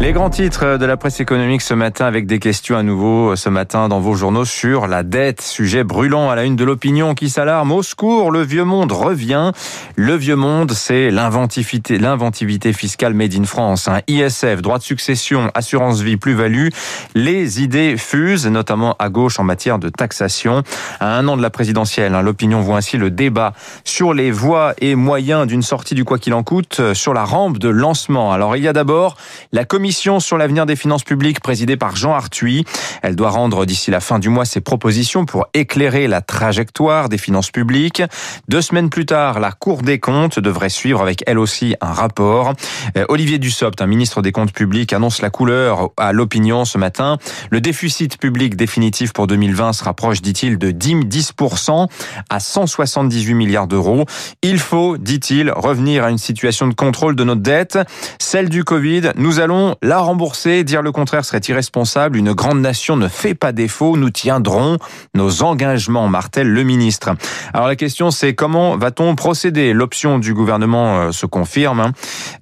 Les grands titres de la presse économique ce matin avec des questions à nouveau ce matin dans vos journaux sur la dette. Sujet brûlant à la une de l'opinion qui s'alarme. Au secours, le vieux monde revient. Le vieux monde, c'est l'inventivité, l'inventivité fiscale made in France. Un ISF, droit de succession, assurance vie, plus-value. Les idées fusent, notamment à gauche en matière de taxation. À un an de la présidentielle, hein, l'opinion voit ainsi le débat sur les voies et moyens d'une sortie du quoi qu'il en coûte sur la rampe de lancement. Alors il y a d'abord la commission sur l'avenir des finances publiques présidée par Jean Arthuis. Elle doit rendre d'ici la fin du mois ses propositions pour éclairer la trajectoire des finances publiques. Deux semaines plus tard, la Cour des comptes devrait suivre avec elle aussi un rapport. Euh, Olivier Dussopt, un ministre des comptes publics, annonce la couleur à l'opinion ce matin. Le déficit public définitif pour 2020 se rapproche, dit-il, de 10% à 178 milliards d'euros. Il faut, dit-il, revenir à une situation de contrôle de notre dette, celle du Covid. Nous allons la rembourser. Dire le contraire serait irresponsable. Une grande nation ne fait pas défaut. Nous tiendrons nos engagements, martèle le ministre. Alors la question c'est comment va-t-on procéder? L'option du gouvernement euh, se confirme. Hein.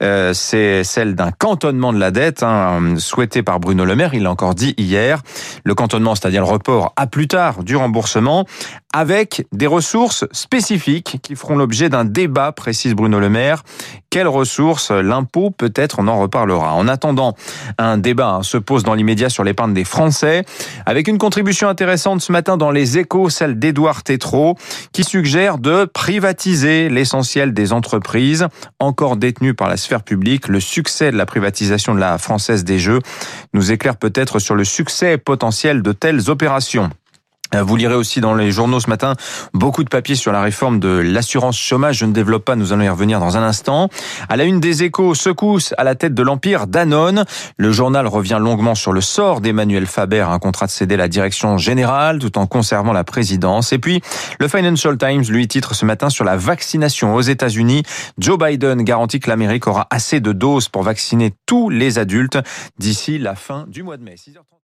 Euh, c'est celle d'un cantonnement de la dette hein, souhaité par Bruno Le Maire. Il l'a encore dit hier. Le cantonnement, c'est-à-dire le report à plus tard du remboursement avec des ressources spécifiques qui feront l'objet d'un débat, précise Bruno Le Maire. Quelles ressources l'impôt Peut-être on en reparlera. En attendant, un débat hein, se pose dans l'immédiat sur l'épargne des Français, avec une contribution intéressante ce matin dans les échos, celle d'Édouard Tétrault, qui suggère de privatiser l'essentiel des entreprises encore détenues par la sphère publique. Le succès de la privatisation de la Française des Jeux nous éclaire peut-être sur le succès potentiel de telles opérations. Euh, vous lirez aussi dans les journaux ce matin beaucoup de papiers sur la réforme de l'assurance chômage. Je ne développe pas, nous allons y revenir dans un instant. À la une des échos, secousse à la tête de l'Empire Danone. Le journal revient longuement sur le sort d'Emmanuel Faber, un contrat de céder la direction générale tout en conservant la présidence. Et puis, le Financial Times lui titre ce matin sur la vaccination aux États-Unis. Joe Biden garantit que l'Amérique aura assez de doses pour vacciner tous les adultes d'ici la fin du mois de mai.